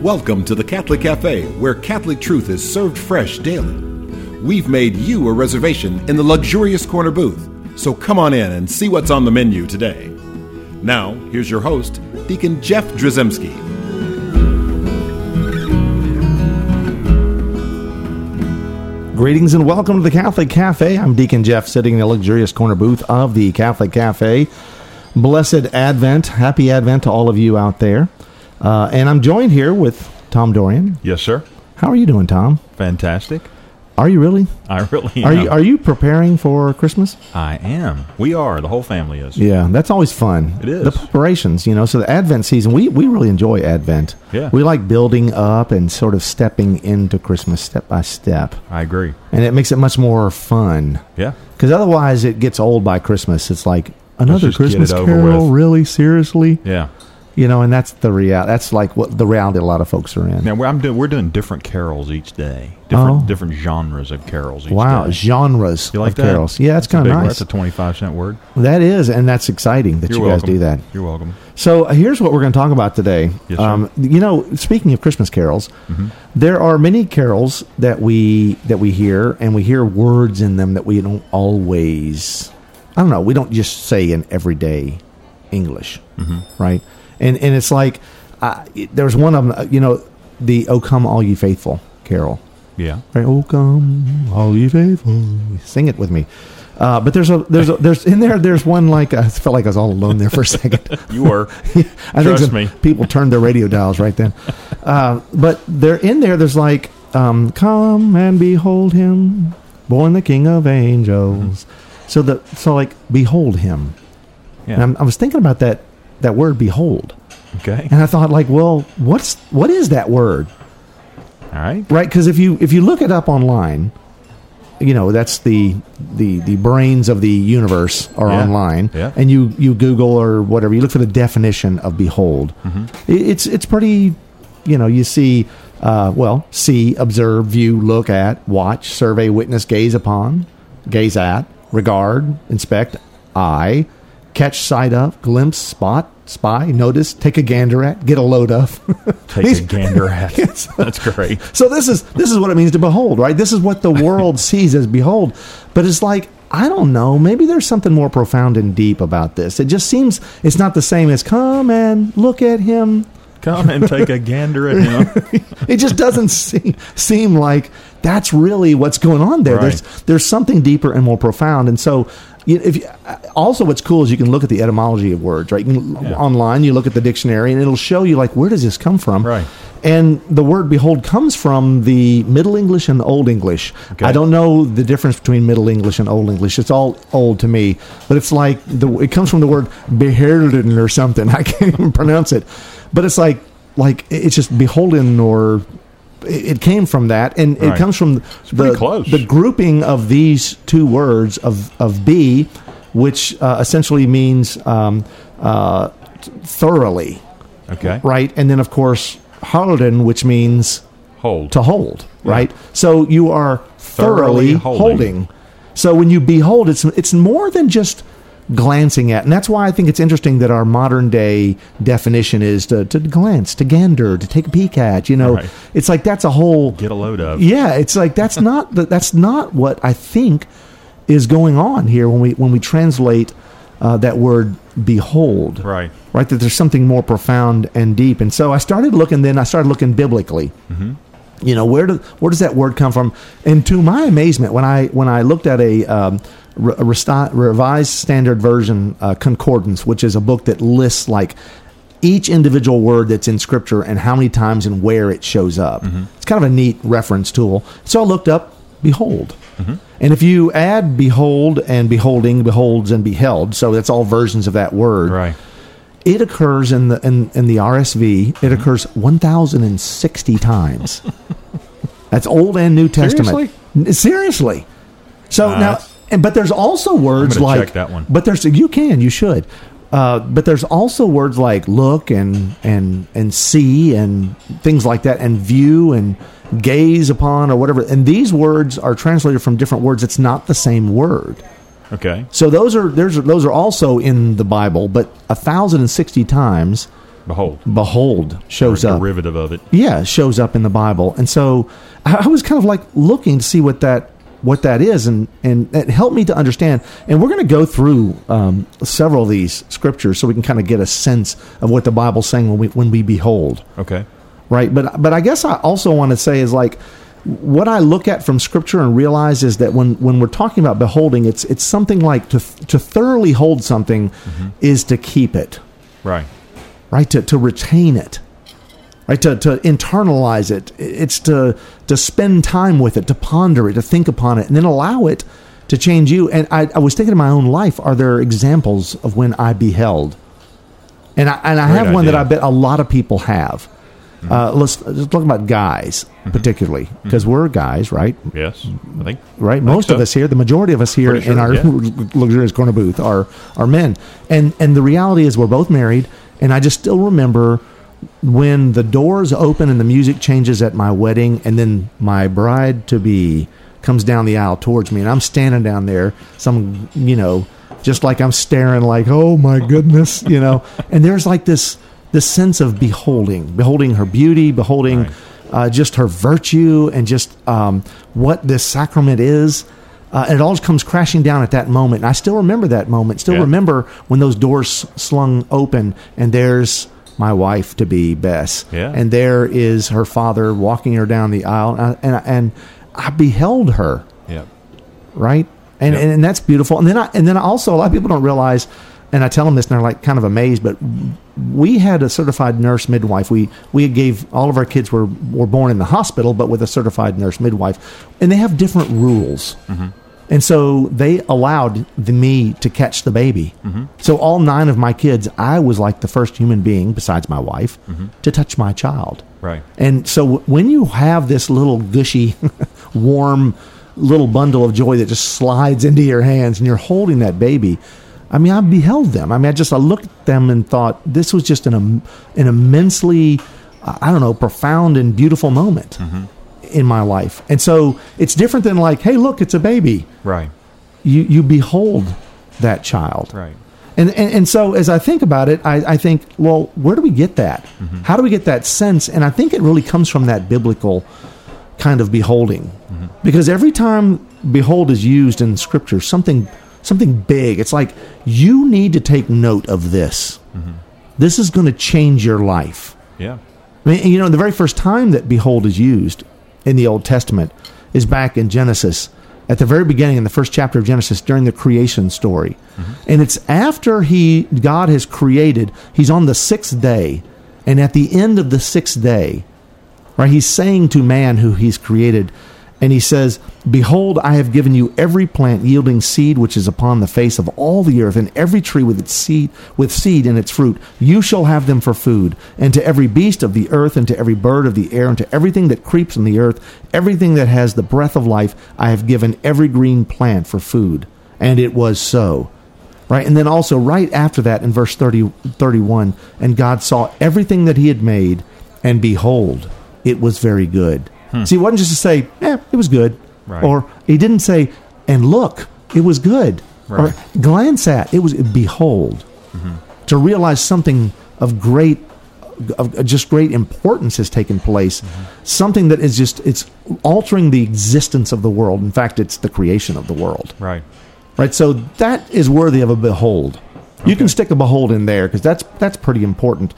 Welcome to the Catholic Cafe, where Catholic truth is served fresh daily. We've made you a reservation in the luxurious corner booth, so come on in and see what's on the menu today. Now, here's your host, Deacon Jeff Drzymski. Greetings and welcome to the Catholic Cafe. I'm Deacon Jeff, sitting in the luxurious corner booth of the Catholic Cafe. Blessed Advent. Happy Advent to all of you out there. Uh, and I'm joined here with Tom Dorian. Yes, sir. How are you doing, Tom? Fantastic. Are you really? I really Are am. you Are you preparing for Christmas? I am. We are. The whole family is. Yeah, that's always fun. It is. the preparations. You know, so the Advent season. We we really enjoy Advent. Yeah. we like building up and sort of stepping into Christmas step by step, I agree. and it makes it much more fun. Yeah. Because otherwise, it gets old by Christmas. It's like another Christmas Carol. Really, seriously, Yeah. You know, and that's the real. That's like what the reality a lot of folks are in. Now we're, I'm doing. We're doing different carols each day. Different Oh. different genres of carols. Each wow, Day. genres You like of that? carols. Yeah, that's a kind of nice. That's a twenty-five cent word. that is, and that's exciting that You're you welcome. guys do that. You're welcome. So here's what we're going to talk about today. Yes, um, you know, speaking of Christmas carols, Mm-hmm. there are many carols that we that we hear, and we hear words in them that we don't always. I don't know. We don't just say in everyday English, Mm-hmm. right? And and it's like uh, there's one of them. uh, You know, the "O Come All Ye Faithful" carol. Yeah. Right? Oh come, all ye faithful. Sing it with me. Uh, but there's a there's a, there's in there there's one like I felt like I was all alone there for a second. You were. I Trust some me. people turned their radio dials right then. Uh, but they're in there. There's like, um, come and behold him, born the King of Angels. So the so like behold him. And I'm, I was thinking about that that word behold, Okay. and I thought like, well, what's what is that word? All right. right because if you if you look it up online you know that's the the the brains of the universe are Yeah. online Yeah. and you you google or whatever you look for the definition of behold Mm-hmm. it, it's it's pretty you know you see uh, well see observe view look at watch survey witness gaze upon gaze at regard inspect eye catch sight of glimpse spot spy notice take a gander at get a load of Take These- a gander at. Yes. That's great. so this is this is what it means to behold, right? This is what the world sees as behold. But it's like I don't know. Maybe there's something more profound and deep about this. It just seems it's not the same as come and look at him. Come and take a gander at him. It just doesn't seem seem like that's really what's going on there. Right. There's there's something deeper and more profound. And so, if you, uh, also what's cool is you can look at the etymology of words, right? You can, Yeah. Online, you look at the dictionary, and it'll show you like where does this come from, Right. And the word "behold" comes from the Middle English and Old English. Okay. I don't know the difference between Middle English and Old English. It's all old to me, but it's like the it comes from the word "beholden" or something. I can't even pronounce it, but it's like like it's just beholden or it came from that, and it comes from the the grouping of these two words of of "be," which uh, essentially means um, uh, thoroughly, Okay. right? And then of course "holden," which means Hold. to hold, right? So you are Thoroughly thoroughly, holding. holding. So when you behold, it's it's more than just glancing at, and that's why I think it's interesting that our modern day definition is to, to glance, to gander, to take a peek at. You know, Right. it's like that's a whole. Get a load of. Yeah, it's like that's not the, that's not what I think is going on here when we when we translate uh, that word behold Right. right? That there's something more profound and deep. And so I started looking. Then I started looking biblically. You know, where do, where does that word come from? And to my amazement, when I when I looked at a, um, re- revised standard version uh, concordance, which is a book that lists like each individual word that's in scripture and how many times and where it shows up. It's kind of a neat reference tool. So I looked up behold. And if you add behold and beholding, beholds and beheld, so that's all versions of that word Right. it occurs in the in, in the RSV. It occurs 1,060 times. That's Old and New Testament. Seriously. Seriously. So Uh, now, and but there's also words like check that one. But there's you can you should. Uh, but there's also words like look and and and see and things like that and view and gaze upon or whatever. And these words are translated from different words. It's not the same word. Okay. So those are there's those are also in the Bible, but a thousand and sixty times Behold. behold shows up. derivative of it. Yeah, shows up in the Bible, and so I was kind of like looking to see what that what that is, and and it helped me to understand. And we're going to go through um, several of these scriptures so we can kind of get a sense of what the Bible's saying when we when we behold Okay. right but but i guess i also want to say is like what i look at from scripture and realize is that when when we're talking about beholding it's it's something like to to thoroughly hold something is to keep it Right. right to to retain it right to to internalize it it's to to spend time with it to ponder it to think upon it and then allow it to change you and i, I was thinking in my own life are there examples of when i beheld and I, and I Great have one that. I bet a lot of people have. Mm-hmm. Uh, let's, let's talk about guys, mm-hmm. particularly, mm-hmm. because we're guys, right? Yes. I think. Right. Most so. of us here, the majority of us here Pretty in sure, our yeah. luxurious corner booth are are men, and and the reality is we're both married, and I just still remember when the doors open and the music changes at my wedding, and then my bride to be comes down the aisle towards me, and I'm standing down there, some you know, just like I'm staring, like oh my goodness, you know, and there's like this this sense of beholding, beholding her beauty, beholding Right. uh, just her virtue, and just um, what this sacrament is. Uh, and it all comes crashing down at that moment. And I still remember that moment. Still Yeah. remember when those doors slung open, and there's my wife to be Bess, Yeah. and there is her father walking her down the aisle, and I, and, and I beheld her Yeah. right? And, and and that's beautiful. And then I and then also a lot of people don't realize, and I tell them this, and they're like kind of amazed. But we had a certified nurse midwife. We we gave all of our kids were were born in the hospital, but with a certified nurse midwife, and they have different rules. Mm-hmm. And so they allowed the, me to catch the baby. Mm-hmm. So all nine of my kids, I was like the first human being besides my wife mm-hmm. to touch my child. Right. And so w- when you have this little gushy, warm little bundle of joy that just slides into your hands and you're holding that baby, I mean, I beheld them. I mean, I just I looked at them and thought this was just an an immensely, I don't know, profound and beautiful moment mm-hmm. In my life. And so it's different than like, hey, look, it's a baby. Right. You you behold that child. Right. And, and and so as I think about it, I, I think, well, where do we get that? Mm-hmm. How do we get that sense? And I think it really comes from that biblical kind of beholding, mm-hmm. because every time behold is used in Scripture, something something big. It's like you need to take note of this. Mm-hmm. This is going to change your life. Yeah. I mean, you know, the very first time that behold is used in the Old Testament is back in Genesis, at the very beginning in the first chapter of Genesis during the creation story. Mm-hmm. And it's after he God has created, he's on the sixth day, and at the end of the sixth day, right, he's saying to man who he's created, and he says, Behold, I have given you every plant yielding seed which is upon the face of all the earth, and every tree with its seed with seed in its fruit. You shall have them for food, and to every beast of the earth, and to every bird of the air, and to everything that creeps on the earth, everything that has the breath of life, I have given every green plant for food. And it was so. Right? And then also right after that in verse 30, 31, and God saw everything that he had made, and behold, it was very good. Hmm. See, it wasn't just to say, eh, it was good. Right. Or he didn't say, and look, it was good. Right. Or glance at, it was behold. Mm-hmm. To realize something of great of just great importance has taken place. Mm-hmm. Something that is just it's altering the existence of the world. In fact, it's the creation of the world. Right. Right? So that is worthy of a behold. You can stick a behold in there because that's that's pretty important.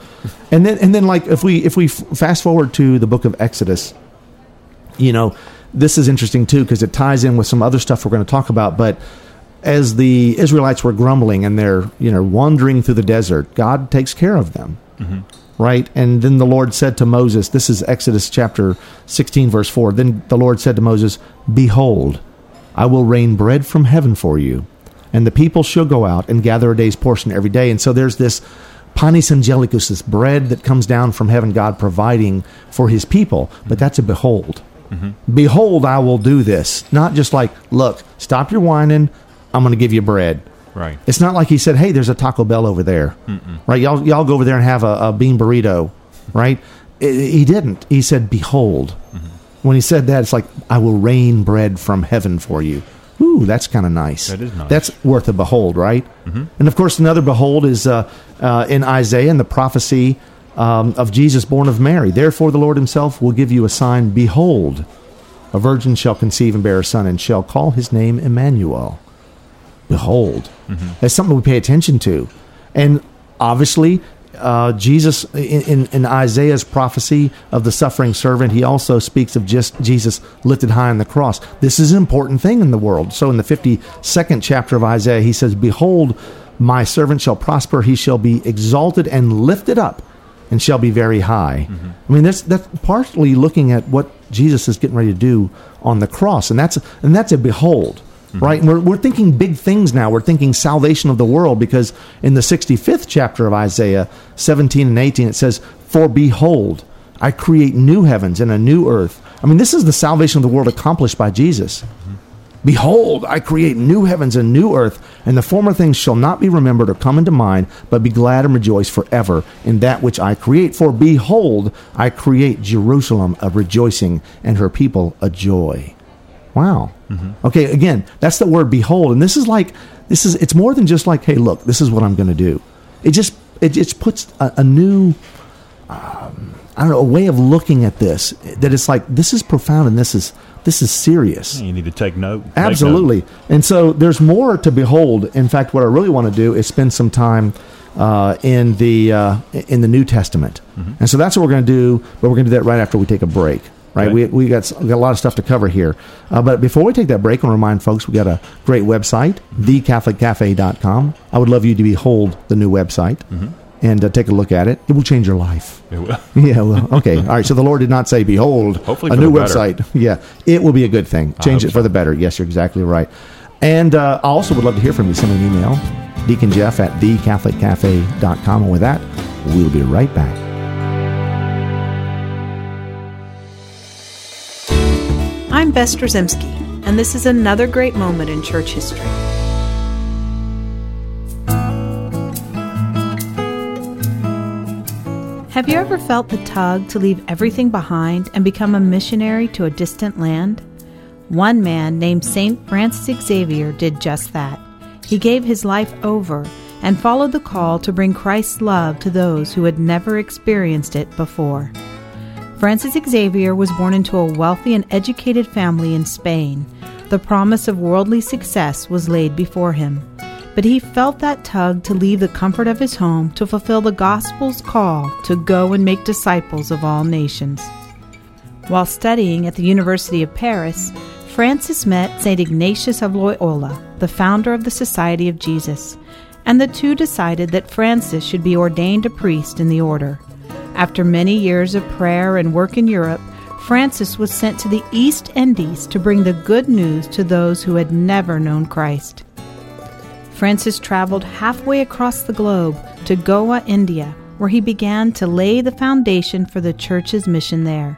And then and then like if we if we f- fast forward to the book of Exodus, you know, this is interesting too because it ties in with some other stuff we're going to talk about. But as the Israelites were grumbling and they're you know wandering through the desert, God takes care of them, mm-hmm. right? And then the Lord said to Moses, "This is Exodus chapter sixteen, verse four. Then the Lord said to Moses, Behold, I will rain bread from heaven for you, and the people shall go out and gather a day's portion every day." And so there's this panis angelicus, this bread that comes down from heaven, God providing for His people. But mm-hmm. that's a behold. Behold, I will do this. Not just like, look, stop your whining. I'm going to give you bread. Right. It's not like he said, "Hey, there's a Taco Bell over there, right? Y'all, y'all go over there and have a, a bean burrito, right?" I- he didn't. He said, "Behold." When he said that, it's like, "I will rain bread from heaven for you." Ooh, that's kind of nice. That is nice. That's worth a behold, right? And of course, another behold is uh, uh, in Isaiah and the prophecy um, of Jesus born of Mary. Therefore, the Lord himself will give you a sign. Behold, a virgin shall conceive and bear a son, and shall call his name Emmanuel. Behold. That's something we pay attention to. And obviously, uh, Jesus, in, in, in Isaiah's prophecy of the suffering servant, he also speaks of just Jesus lifted high on the cross. This is an important thing in the world. So in the 52nd chapter of Isaiah, he says, Behold, my servant shall prosper, he shall be exalted and lifted up and shall be very high. Mm-hmm. I mean, that's that's partially looking at what Jesus is getting ready to do on the cross, and that's and that's a behold, mm-hmm. right? And we're we're thinking big things now. We're thinking salvation of the world because in the 65th chapter of Isaiah 17 and 18 it says, "For behold, I create new heavens and a new earth." I mean, this is the salvation of the world accomplished by Jesus. Behold, I create new heavens and new earth, and the former things shall not be remembered or come into mind, but be glad and rejoice forever in that which I create. For behold, I create Jerusalem a rejoicing, and her people a joy. Wow. Okay, again, that's the word behold, and this is like this is it's more than just like, hey, look, this is what I'm going to do. It just it just puts a, a new um, I don't know a way of looking at this that it's like this is profound and this is this is serious. You need to take note. Take Absolutely. note. And so there's more to behold. In fact, what I really want to do is spend some time uh, in the uh, in the New Testament. And so that's what we're going to do. But we're going to do that right after we take a break. Right, Okay. we, we got we got a lot of stuff to cover here, uh, but before we take that break, I want to remind folks we got a great website, thecatholiccafe.com. I would love you to behold the new website and uh, take a look at it. It will change your life. It will. Yeah, well, okay. All right. So the Lord did not say, Behold, Hopefully a new the better. website. Yeah, it will be a good thing. Change it for the better. Yes, you're exactly right. And uh, I also would love to hear from you. Send me an email, Deacon Jeff at thecatholiccafe.com. And with that, we'll be right back. I'm Bess Drzymski, and this is another great moment in church history. Have you ever felt the tug to leave everything behind and become a missionary to a distant land? One man named St. Francis Xavier did just that. He gave his life over and followed the call to bring Christ's love to those who had never experienced it before. Francis Xavier was born into a wealthy and educated family in Spain. The promise of worldly success was laid before him. But he felt that tug to leave the comfort of his home to fulfill the gospel's call to go and make disciples of all nations. While studying at the University of Paris, Francis met St. Ignatius of Loyola, the founder of the Society of Jesus, and the two decided that Francis should be ordained a priest in the order. After many years of prayer and work in Europe, Francis was sent to the East Indies to bring the good news to those who had never known Christ. Francis traveled halfway across the globe to Goa, India, where he began to lay the foundation for the church's mission there.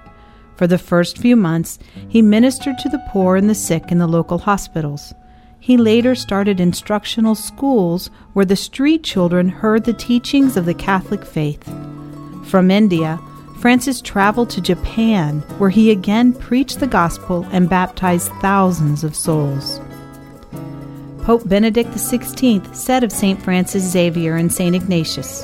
For the first few months, he ministered to the poor and the sick in the local hospitals. He later started instructional schools where the street children heard the teachings of the Catholic faith. From India, Francis traveled to Japan, where he again preached the gospel and baptized thousands of souls. Pope Benedict XVI said of St. Francis Xavier and St. Ignatius,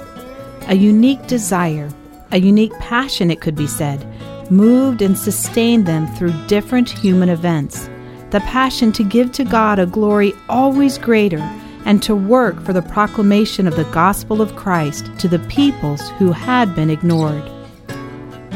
a unique desire, a unique passion, it could be said, moved and sustained them through different human events. The passion to give to God a glory always greater and to work for the proclamation of the gospel of Christ to the peoples who had been ignored.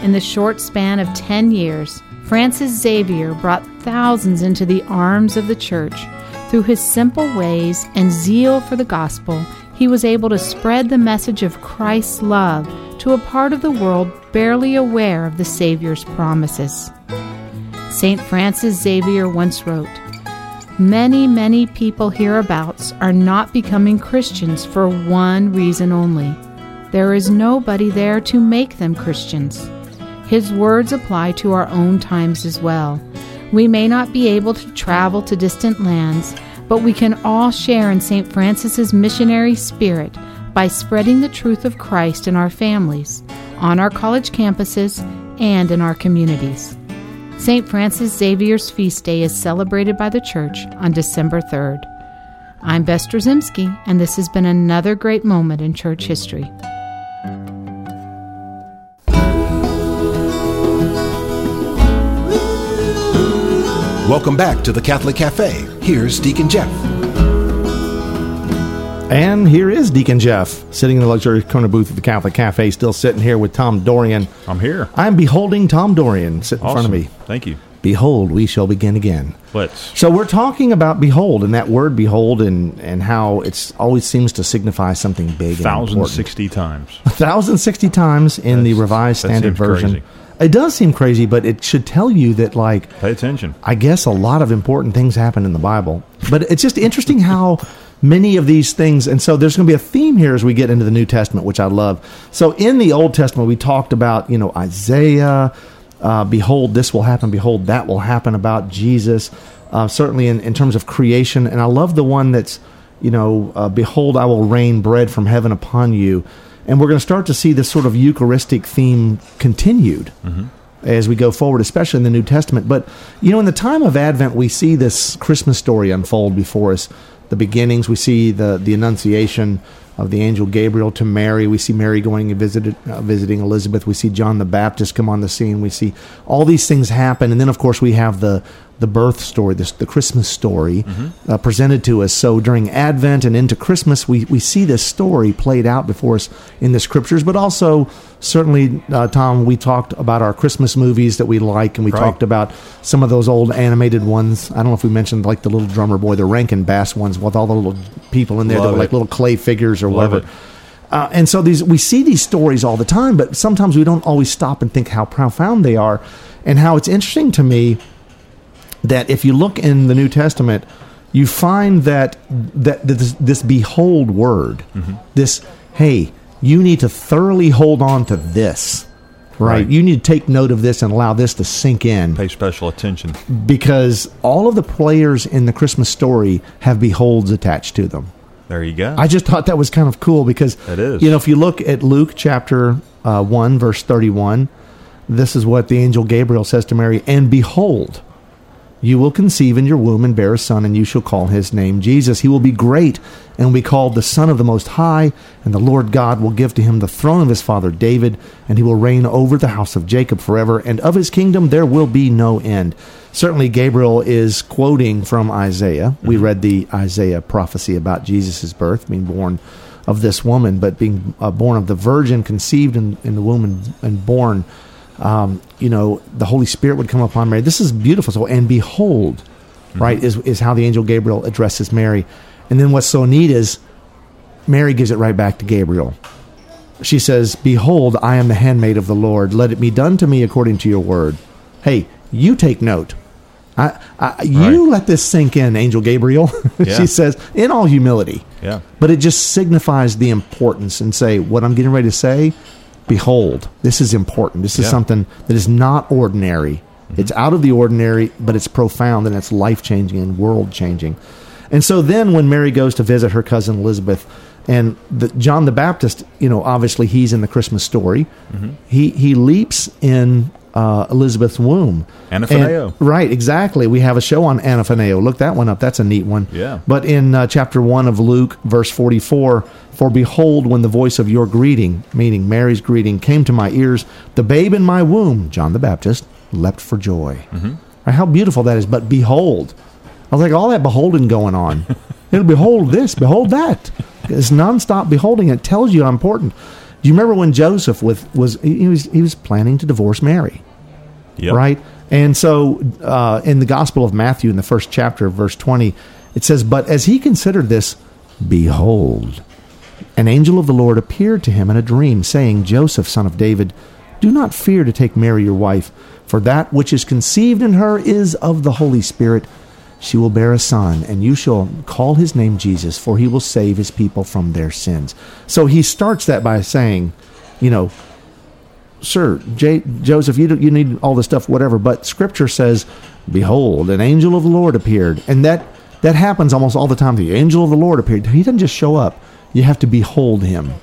In the short span of 10 years, Francis Xavier brought thousands into the arms of the church. Through his simple ways and zeal for the gospel, he was able to spread the message of Christ's love to a part of the world barely aware of the Savior's promises. St. Francis Xavier once wrote, Many, many people hereabouts are not becoming Christians for one reason only. There is nobody there to make them Christians. His words apply to our own times as well. We may not be able to travel to distant lands, but we can all share in St. Francis's missionary spirit by spreading the truth of Christ in our families, on our college campuses, and in our communities. St. Francis Xavier's feast day is celebrated by the Church on December 3rd. I'm Bess and this has been another great moment in church history. Welcome back to the Catholic Cafe. Here's Deacon Jeff. And here is Deacon Jeff sitting in the luxurious corner booth of the Catholic Cafe, still sitting here with Tom Dorian. I'm here. I'm beholding Tom Dorian sit in front of me. Thank you. Behold, we shall begin again. Let's. So we're talking about behold, and that word behold, and and how it's always seems to signify something big. and important. 1,060 times. 1,060 times in the That's- Revised that Standard seems Version. crazy. It does seem crazy, but it should tell you that, like, Pay attention. I guess a lot of important things happen in the Bible. But it's just interesting how many of these things, and so there's going to be a theme here as we get into the New Testament, which I love. So in the Old Testament, we talked about, you know, Isaiah, uh, behold, this will happen, behold, that will happen about Jesus, uh, certainly in, in terms of creation. And I love the one that's, you know, uh, behold, I will rain bread from heaven upon you. And we're going to start to see this sort of Eucharistic theme continued as we go forward, especially in the New Testament. But, you know, in the time of Advent, we see this Christmas story unfold before us. The beginnings, we see the, the Annunciation of the angel Gabriel to Mary. We see Mary going and visited, uh, visiting Elizabeth. We see John the Baptist come on the scene. We see all these things happen. And then, of course, we have the, the birth story, this, the Christmas story uh, presented to us. So during Advent and into Christmas, we, we see this story played out before us in the scriptures, but also certainly, uh, Tom, we talked about our Christmas movies that we like, and we Right. talked about some of those old animated ones. I don't know if we mentioned like the little drummer boy, the Rankin Bass ones with all the little people in there that were like it. little clay figures or Love whatever. Uh, and so these we see these stories all the time, but sometimes we don't always stop and think how profound they are, and how it's interesting to me that if you look in the New Testament, you find that that this, this behold word, Mm-hmm. this hey, you need to thoroughly hold on to this. Right. Right. You need to take note of this and allow this to sink in Pay special attention. because all of the players in the Christmas story have beholds attached to them. There you go. I just thought that was kind of cool because It is. You know, if you look at Luke chapter uh, one, verse thirty-one, this is what the angel Gabriel says to Mary: "And behold, you will conceive in your womb and bear a son, and you shall call his name Jesus. He will be great and will be called the Son of the Most High. And the Lord God will give to him the throne of his father David, and he will reign over the house of Jacob forever. And of his kingdom there will be no end." Certainly, Gabriel is quoting from Isaiah. We read the Isaiah prophecy about Jesus' birth, being born of this woman, but being uh, born of the virgin, conceived in, in the womb, and, and born um, you know, the Holy Spirit would come upon Mary. This is beautiful. So, and behold, right, is, is how the angel Gabriel addresses Mary. And then what's so neat is Mary gives it right back to Gabriel. She says, Behold, I am the handmaid of the Lord. Let it be done to me according to your word. Hey, you take note. I, I, you Right. let this sink in, Angel Gabriel. Yeah. she says, in all humility. Yeah. But it just signifies the importance and say, what I'm getting ready to say, behold, this is important. This is Yeah. something that is not ordinary. Mm-hmm. It's out of the ordinary, but it's profound and it's life changing and world changing. And so then when Mary goes to visit her cousin Elizabeth, and the, John the Baptist, you know, obviously he's in the Christmas story. Mm-hmm. He he leaps in uh, Elizabeth's womb. Anaphoneo. And- right, exactly. We have a show on Anaphoneo. Look that one up. That's a neat one. Yeah. But in uh, chapter 1 of Luke, verse 44, for behold, when the voice of your greeting, meaning Mary's greeting, came to my ears, the babe in my womb, John the Baptist, leapt for joy. Mm-hmm. How beautiful that is. But behold, I was like, all that beholding going on. It'll behold this, behold that. It's nonstop beholding. It tells you how important. Do you remember when Joseph with, was he was he was planning to divorce Mary? Yep. right? And so, uh, in the Gospel of Matthew, in the first chapter, verse 20, it says, But as he considered this, behold, an angel of the Lord appeared to him in a dream, saying, Joseph, son of David, do not fear to take Mary your wife, for that which is conceived in her is of the Holy Spirit. She will bear a son, and you shall call his name Jesus, for he will save his people from their sins. So he starts that by saying, you know, sir, J- Joseph, you, don't- you need all this stuff, whatever. But Scripture says, behold, an angel of the Lord appeared. And that, that happens almost all the time. The angel of the Lord appeared. He doesn't just show up. You have to behold him.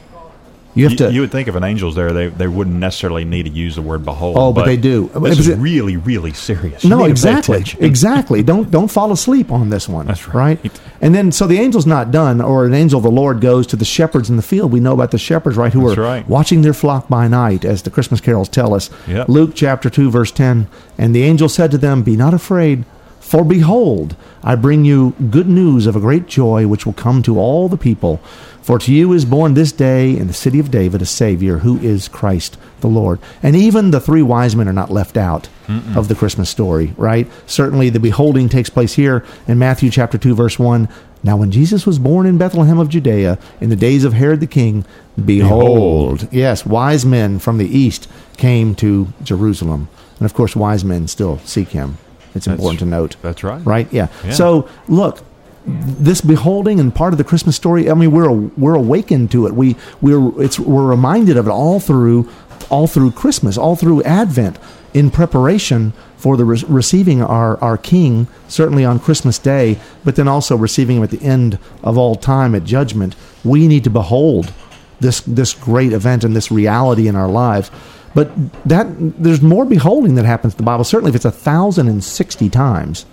You have You, to. you would think if an angel's there, they, they wouldn't necessarily need to use the word behold. Oh, but they do. This Is really, really serious. You no, need to pay exactly, exactly. Don't don't fall asleep on this one. That's right. And then, so the angel's not done, or an angel of the Lord goes to the shepherds in the field. We know about the shepherds, right, who That's are right. watching their flock by night, as the Christmas carols tell us. Yep. Luke chapter two, verse ten. And the angel said to them, "Be not afraid, For behold, I bring you good news of a great joy which will come to all the people. For to you is born this day in the city of David a Savior, who is Christ the Lord. And even the three wise men are not left out of the Christmas story, right? Certainly the beholding takes place here in Matthew chapter 2, verse 1. Now, when Jesus was born in Bethlehem of Judea in the days of Herod the king, behold, yes, wise men from the east came to Jerusalem. And of course, wise men still seek him. It's That's- important to note. That's right. Right? Yeah. Yeah. So, look, this beholding and part of the Christmas story. I mean, we're we're awakened to it. We we're it's we're reminded of it all through all through Christmas, all through Advent, in preparation for the re- receiving our our King. Certainly on Christmas Day, but then also receiving him at the end of all time at Judgment. We need to behold this this great event and this reality in our lives. But that there's more beholding that happens in the Bible. Certainly, if it's a thousand and sixty times,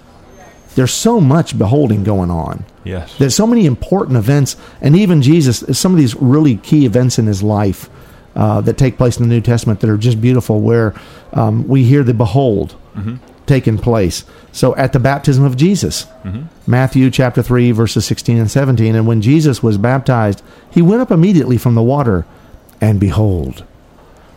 there's so much beholding going on. Yes. There's so many important events, and even Jesus, some of these really key events in his life uh, that take place in the New Testament that are just beautiful, where um, we hear the behold taking place. So at the baptism of Jesus, Matthew chapter 3, verses 16 and 17, and when Jesus was baptized, he went up immediately from the water, and behold,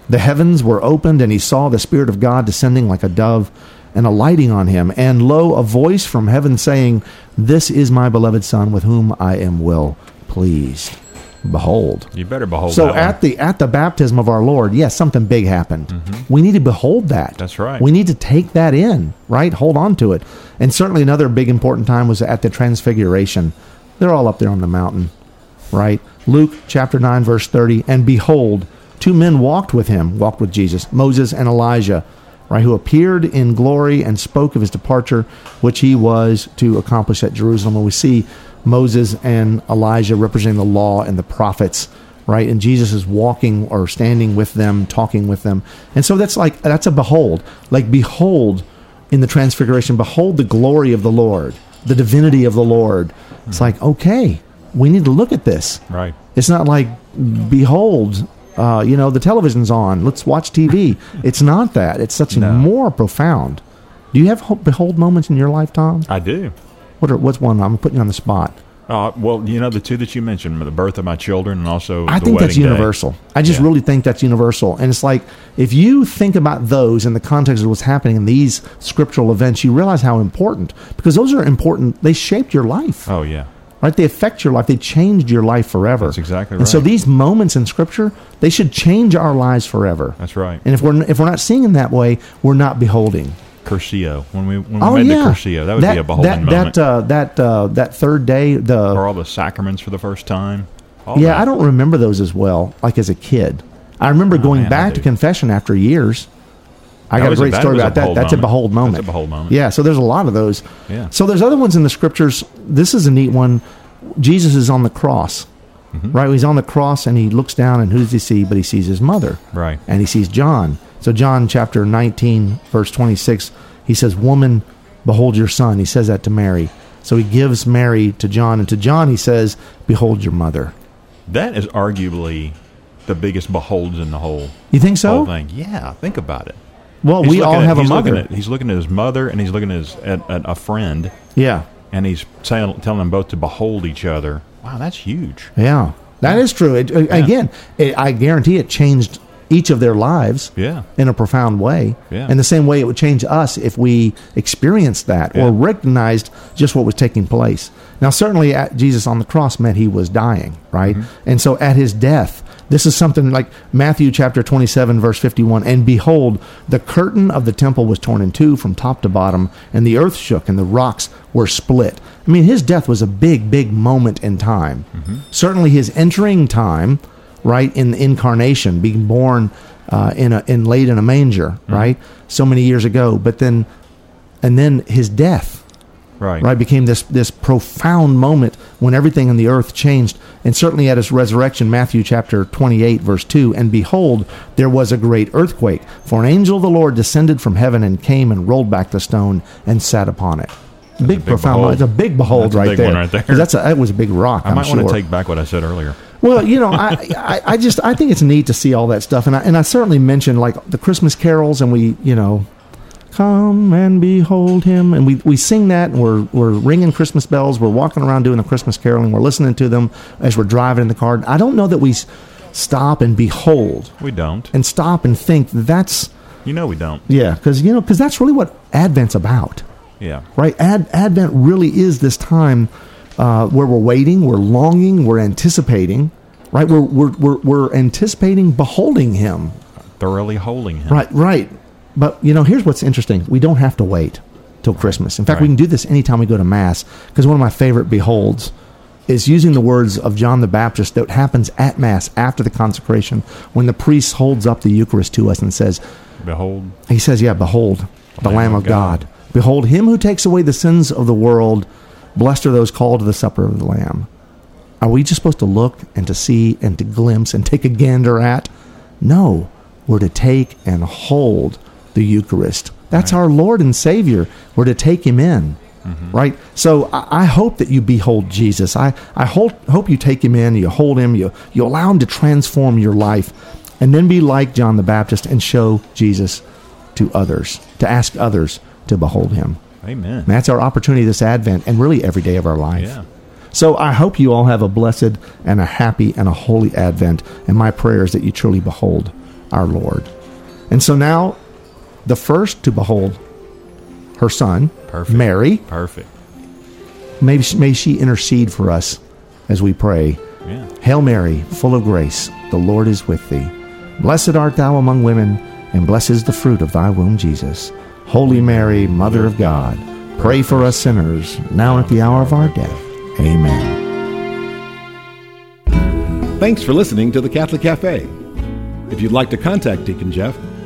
the heavens were opened, and he saw the Spirit of God descending like a dove and alighting on him. And lo, a voice from heaven saying, This is my beloved Son, with whom I am well pleased. Behold. You better behold So that at one. the at the baptism of our Lord, yes, something big happened. We need to behold that. Mm-hmm. That's right. We need to take that in, right? Hold on to it. And certainly another big important time was at the transfiguration. They're all up there on the mountain, right? Luke chapter 9 verse 30, and behold, two men walked with him, walked with Jesus, Moses and Elijah, right, who appeared in glory and spoke of his departure, which he was to accomplish at Jerusalem. And we see Moses and Elijah representing the law and the prophets, right? And Jesus is walking or standing with them, talking with them. And so that's like, that's a behold. Like, behold in the transfiguration, behold the glory of the Lord, the divinity of the Lord. It's mm-hmm. like, okay, we need to look at this. Right. It's not like, behold, uh, you know, the television's on. Let's watch TV. it's not that. It's such No. more profound. Do you have ho- behold moments in your life, Tom? I do. What are, what's one? I'm putting you on the spot. Uh, well, you know the two that you mentioned, the birth of my children, and also I think that's wedding day. universal. I just Yeah. really think that's universal. And it's like if you think about those in the context of what's happening in these scriptural events, you realize how important because those are important. They shaped your life. Oh yeah, right? They affect your life. They changed your life forever. That's exactly right. And so these moments in Scripture, they should change our lives forever. that's right. And if we're if we're not seeing them that way, we're not beholding. Cursillo. When we when we Oh made yeah, the Cursillo, that would be a beholding that, moment. That uh, that uh, that third day, the or all the sacraments for the first time. Yeah, that. I don't remember those as well. Like as a kid, I remember going Oh, man, back to confession after years. I That got a was a- great story about that. That's a moment. behold That's a moment. behold moment. Yeah, so there's a lot of those. Yeah. So there's other ones in the scriptures. This is a neat one. Jesus is on the cross, Mm-hmm. right? He's on the cross and he looks down and who does he see? But he sees his mother, Right. And he sees John. So John chapter 19 verse 26, he says, "Woman, behold your son." He says that to Mary. So he gives Mary to John, and to John he says, "Behold your mother." That is arguably the biggest beholds in the whole You think so? whole thing. Yeah, think about it. Well, He's we all at- have a he's looking mother. At, he's looking at his mother, and he's looking at, his, at, at a friend, yeah, and he's saying, telling them both to behold each other. Wow, that's huge. yeah, that is true. It, uh, Again, it, I guarantee it changed each of their lives. Yeah. in a profound way. Yeah. In the same way it would change us if we experienced that Yeah. or recognized just what was taking place. Now, certainly at Jesus on the cross meant he was dying, right? Mm-hmm. And so at his death, this is something like Matthew chapter 27, verse 51. And behold, the curtain of the temple was torn in two from top to bottom, and the earth shook, and the rocks were split. I mean, his death was a big, big moment in time. Mm-hmm. Certainly his entering time, right, in the incarnation, being born uh, in a in laid in a manger, Mm-hmm. right, so many years ago. But then, and then his death, Right. right, became this this profound moment when everything in the earth changed. And certainly at his resurrection, Matthew chapter twenty eight, verse two, and behold, there was a great earthquake, for an angel of the Lord descended from heaven and came and rolled back the stone and sat upon it. Big, big profound. It's a big behold That's a right big there. right there. That's a, that was a big rock. I I'm might sure. want to take back what I said earlier. Well, you know, I, I, I just I think it's neat to see all that stuff, and I and I certainly mentioned like the Christmas carols, and we, you know, Come and behold him. And we, we sing that and we're, we're ringing Christmas bells. We're walking around doing the Christmas caroling. We're listening to them as we're driving in the car. I don't know that we stop and behold We don't. and stop and think that's, You know we don't. yeah, because, you know, because that's really what Advent's about Yeah. right? Ad, Advent really is this time uh, where we're waiting, we're longing, we're anticipating, right? We're, we're, we're, we're anticipating beholding Him, Thoroughly holding him. right? Right. But you know, here's what's interesting: we don't have to wait till Christmas. In fact, we can do this anytime we go to Mass. Because one of my favorite beholds is using the words of John the Baptist that happens at Mass after the consecration when the priest holds up the Eucharist to us and says, Behold, he says, Yeah, behold, the, Lamb, of God. Behold, him who takes away the sins of the world. Blessed are those called to the supper of the Lamb. Are we just supposed to look and to see and to glimpse and take a gander at? No, we're to take and hold the Eucharist. That's our Lord and Savior. We're to take him in. Mm-hmm. Right? So I, I hope that you behold Jesus. I, I hope, hope you take him in, you hold him, you, you allow him to transform your life, and then be like John the Baptist and show Jesus to others, to ask others to behold him. amen. And that's our opportunity this Advent and really every day of our life. Yeah. So I hope you all have a blessed and a happy and a holy Advent. And my prayer is that you truly behold our Lord. And so now, the first to behold her son, Perfect. Mary, Perfect. may, may she intercede for us as we pray. Yeah. Hail Mary, full of grace, the Lord is with thee. Blessed art thou among women, and blessed is the fruit of thy womb, Jesus. Holy Mary, Mother of God, pray for us sinners, now and at the hour of our death. Amen. Thanks for listening to the Catholic Cafe. If you'd like to contact Deacon Jeff,